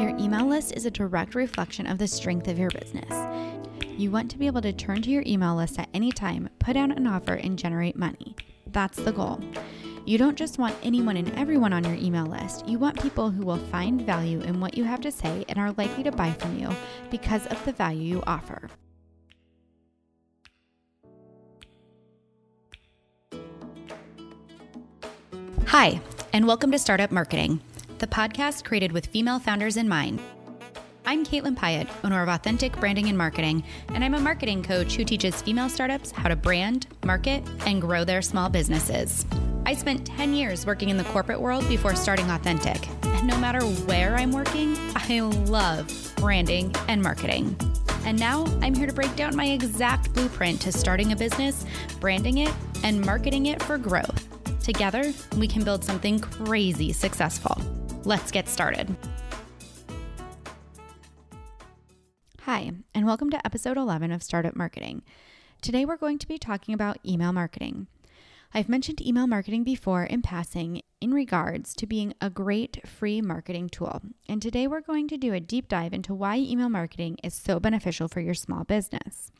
Your email list is a direct reflection of the strength of your business. You want to be able to turn to your email list at any time, put out an offer, and generate money. That's the goal. You don't just want anyone and everyone on your email list. You want people who will find value in what you have to say and are likely to buy from you because of the value you offer. Hi, and welcome to Startup Marketing, the podcast created with female founders in mind. I'm Caitlin Pyatt, owner of Authentic Branding and Marketing, and I'm a marketing coach who teaches female startups how to brand, market, and grow their small businesses. I spent 10 years working in the corporate world before starting Authentic, and no matter where I'm working, I love branding and marketing. And now I'm here to break down my exact blueprint to starting a business, branding it, and marketing it for growth. Together, we can build something crazy successful. Let's get started. Hi, and welcome to episode 11 of Startup Marketing. Today, we're going to be talking about email marketing. I've mentioned email marketing before in passing in regards to being a great free marketing tool. And today, we're going to do a deep dive into why email marketing is so beneficial for your small business.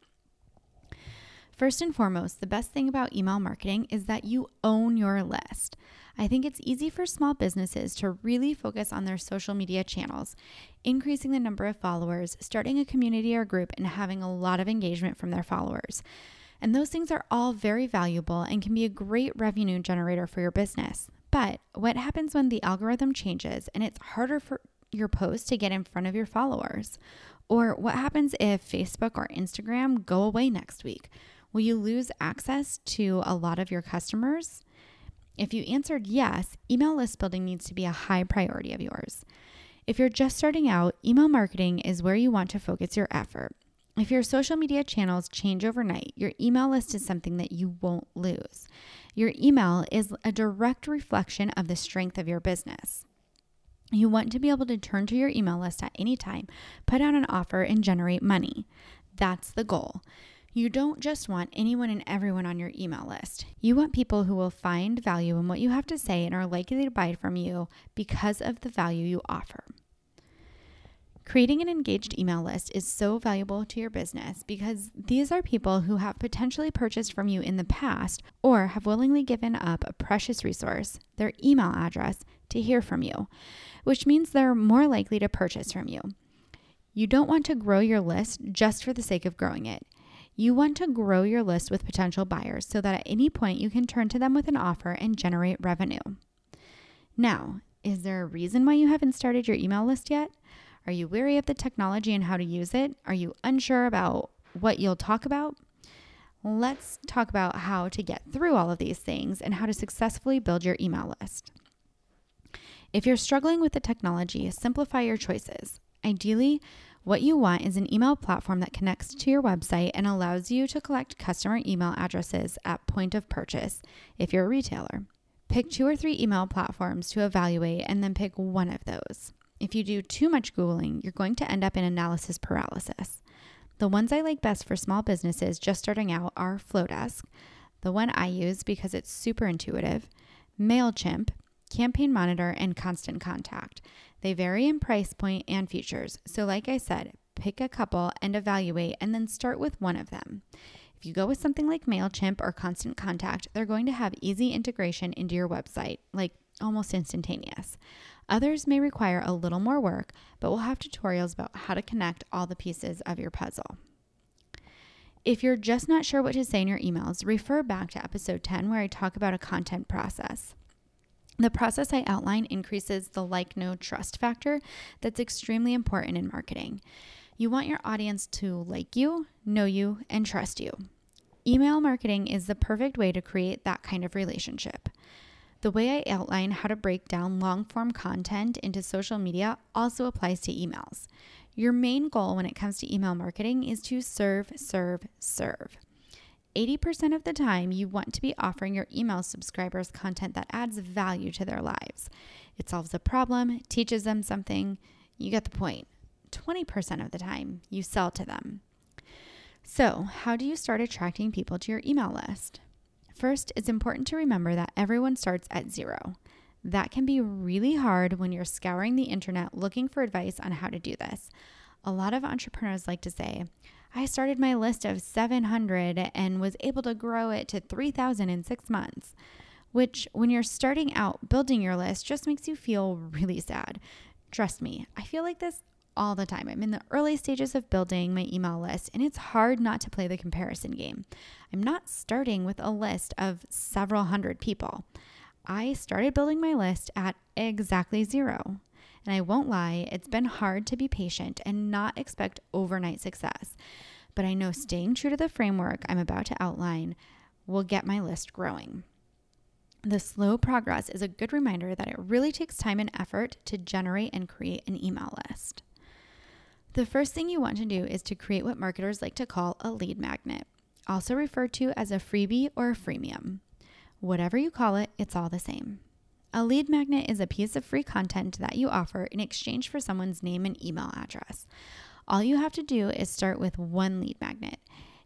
First and foremost, the best thing about email marketing is that you own your list. I think it's easy for small businesses to really focus on their social media channels, increasing the number of followers, starting a community or group, and having a lot of engagement from their followers. And those things are all very valuable and can be a great revenue generator for your business. But what happens when the algorithm changes and it's harder for your post to get in front of your followers? Or what happens if Facebook or Instagram go away next week? Will you lose access to a lot of your customers? If you answered yes, email list building needs to be a high priority of yours. If you're just starting out, email marketing is where you want to focus your effort. If your social media channels change overnight, your email list is something that you won't lose. Your email is a direct reflection of the strength of your business. You want to be able to turn to your email list at any time, put out an offer, and generate money. That's the goal. You don't just want anyone and everyone on your email list. You want people who will find value in what you have to say and are likely to buy from you because of the value you offer. Creating an engaged email list is so valuable to your business because these are people who have potentially purchased from you in the past or have willingly given up a precious resource, their email address, to hear from you, which means they're more likely to purchase from you. You don't want to grow your list just for the sake of growing it. You want to grow your list with potential buyers so that at any point you can turn to them with an offer and generate revenue. Now, is there a reason why you haven't started your email list yet? Are you wary of the technology and how to use it? Are you unsure about what you'll talk about? Let's talk about how to get through all of these things and how to successfully build your email list. If you're struggling with the technology, simplify your choices. Ideally, what you want is an email platform that connects to your website and allows you to collect customer email addresses at point of purchase if you're a retailer. Pick two or three email platforms to evaluate and then pick one of those. If you do too much Googling, you're going to end up in analysis paralysis. The ones I like best for small businesses just starting out are Flodesk, the one I use because it's super intuitive, MailChimp, Campaign Monitor, and Constant Contact. They vary in price point and features. So, like I said, pick a couple and evaluate, and then start with one of them. If you go with something like MailChimp or Constant Contact, they're going to have easy integration into your website, like almost instantaneous. Others may require a little more work, but we'll have tutorials about how to connect all the pieces of your puzzle. If you're just not sure what to say in your emails, refer back to episode 10 where I talk about a content process. The process I outline increases the like, know, trust factor that's extremely important in marketing. You want your audience to like you, know you, and trust you. Email marketing is the perfect way to create that kind of relationship. The way I outline how to break down long form content into social media also applies to emails. Your main goal when it comes to email marketing is to serve, serve, serve. 80% of the time, you want to be offering your email subscribers content that adds value to their lives. It solves a problem, teaches them something. You get the point. 20% of the time, you sell to them. So, how do you start attracting people to your email list? First, it's important to remember that everyone starts at zero. That can be really hard when you're scouring the internet looking for advice on how to do this. A lot of entrepreneurs like to say, I started my list of 700 and was able to grow it to 3,000 in six months, which, when you're starting out building your list, just makes you feel really sad. Trust me, I feel like this all the time. I'm in the early stages of building my email list, and it's hard not to play the comparison game. I'm not starting with a list of several hundred people. I started building my list at exactly zero. And I won't lie, it's been hard to be patient and not expect overnight success. But I know staying true to the framework I'm about to outline will get my list growing. The slow progress is a good reminder that it really takes time and effort to generate and create an email list. The first thing you want to do is to create what marketers like to call a lead magnet, also referred to as a freebie or a freemium. Whatever you call it, it's all the same. A lead magnet is a piece of free content that you offer in exchange for someone's name and email address. All you have to do is start with one lead magnet.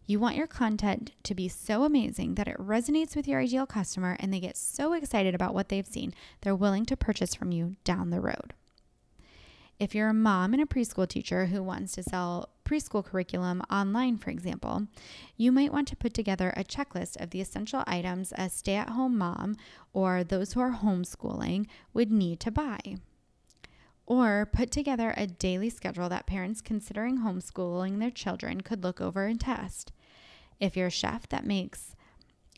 You want your content to be so amazing that it resonates with your ideal customer and they get so excited about what they've seen, they're willing to purchase from you down the road. If you're a mom and a preschool teacher who wants to sell preschool curriculum online, for example, you might want to put together a checklist of the essential items a stay at home mom or those who are homeschooling would need to buy. Or put together a daily schedule that parents considering homeschooling their children could look over and test. If you're a chef that makes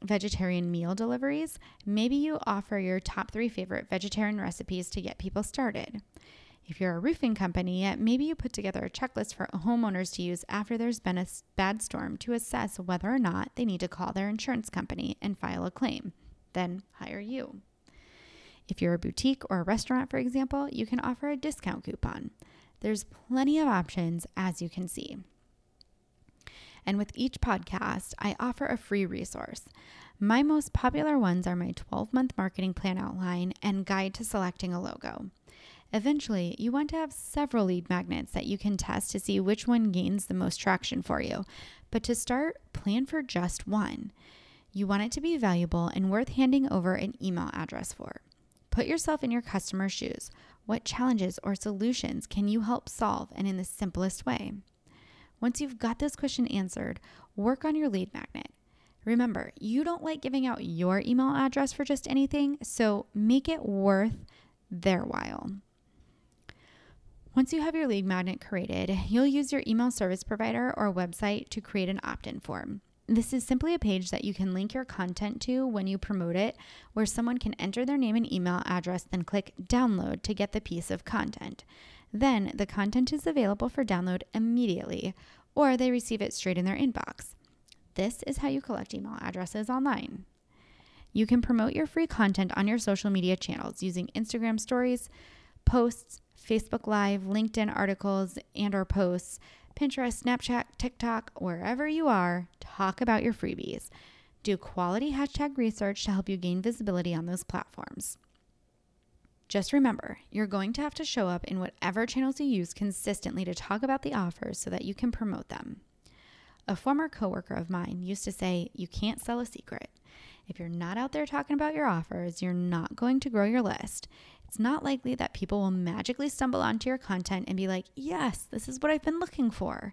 vegetarian meal deliveries, maybe you offer your top three favorite vegetarian recipes to get people started. If you're a roofing company, maybe you put together a checklist for homeowners to use after there's been a bad storm to assess whether or not they need to call their insurance company and file a claim. Then hire you. If you're a boutique or a restaurant, for example, you can offer a discount coupon. There's plenty of options, as you can see. And with each podcast, I offer a free resource. My most popular ones are my 12 month marketing plan outline and guide to selecting a logo. Eventually, you want to have several lead magnets that you can test to see which one gains the most traction for you. But to start, plan for just one. You want it to be valuable and worth handing over an email address for. Put yourself in your customer's shoes. What challenges or solutions can you help solve and in the simplest way? Once you've got this question answered, work on your lead magnet. Remember, you don't like giving out your email address for just anything, so make it worth their while. Once you have your lead magnet created, you'll use your email service provider or website to create an opt in form. This is simply a page that you can link your content to when you promote it, where someone can enter their name and email address, then click download to get the piece of content. Then the content is available for download immediately, or they receive it straight in their inbox. This is how you collect email addresses online. You can promote your free content on your social media channels using Instagram stories, posts, Facebook Live, LinkedIn articles and or posts, Pinterest, Snapchat, TikTok, wherever you are, talk about your freebies. Do quality hashtag research to help you gain visibility on those platforms. Just remember, you're going to have to show up in whatever channels you use consistently to talk about the offers so that you can promote them. A former coworker of mine used to say, You can't sell a secret. If you're not out there talking about your offers, you're not going to grow your list it's not likely that people will magically stumble onto your content and be like, yes, this is what I've been looking for.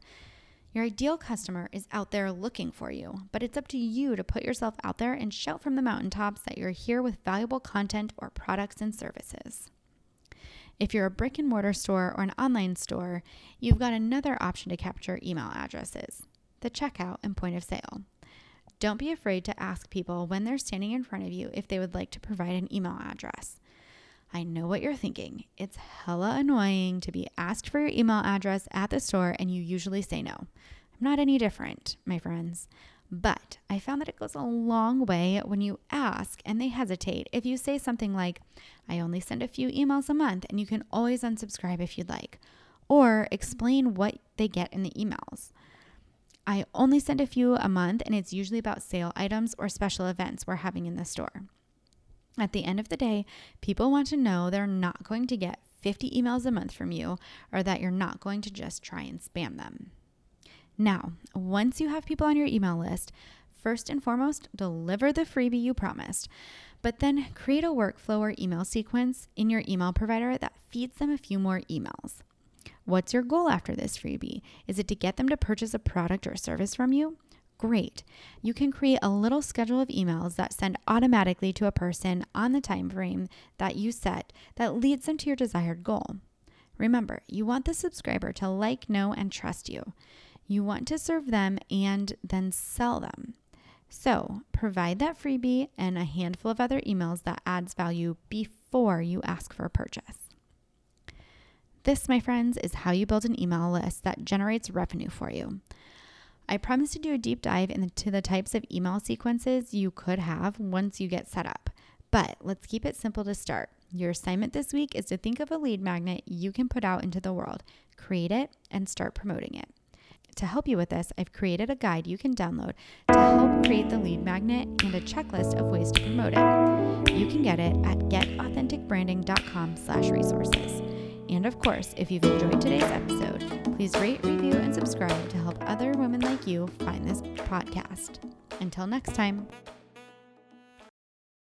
Your ideal customer is out there looking for you, but it's up to you to put yourself out there and shout from the mountaintops that you're here with valuable content or products and services. If you're a brick and mortar store or an online store, you've got another option to capture email addresses the checkout and point of sale. Don't be afraid to ask people when they're standing in front of you if they would like to provide an email address. I know what you're thinking. It's hella annoying to be asked for your email address at the store and you usually say no. I'm not any different, my friends. But I found that it goes a long way when you ask and they hesitate. If you say something like, I only send a few emails a month and you can always unsubscribe if you'd like, or explain what they get in the emails. I only send a few a month and it's usually about sale items or special events we're having in the store. At the end of the day, people want to know they're not going to get 50 emails a month from you or that you're not going to just try and spam them. Now, once you have people on your email list, first and foremost, deliver the freebie you promised. But then create a workflow or email sequence in your email provider that feeds them a few more emails. What's your goal after this freebie? Is it to get them to purchase a product or service from you? Great. You can create a little schedule of emails that send automatically to a person on the time frame that you set that leads them to your desired goal. Remember, you want the subscriber to like, know, and trust you. You want to serve them and then sell them. So, provide that freebie and a handful of other emails that adds value before you ask for a purchase. This, my friends, is how you build an email list that generates revenue for you. I promise to do a deep dive into the types of email sequences you could have once you get set up. But let's keep it simple to start. Your assignment this week is to think of a lead magnet you can put out into the world, create it, and start promoting it. To help you with this, I've created a guide you can download to help create the lead magnet and a checklist of ways to promote it. You can get it at getauthenticbranding.com slash resources. And of course, if you've enjoyed today's episode, please rate, review, and subscribe to help other women like you find this podcast. Until next time.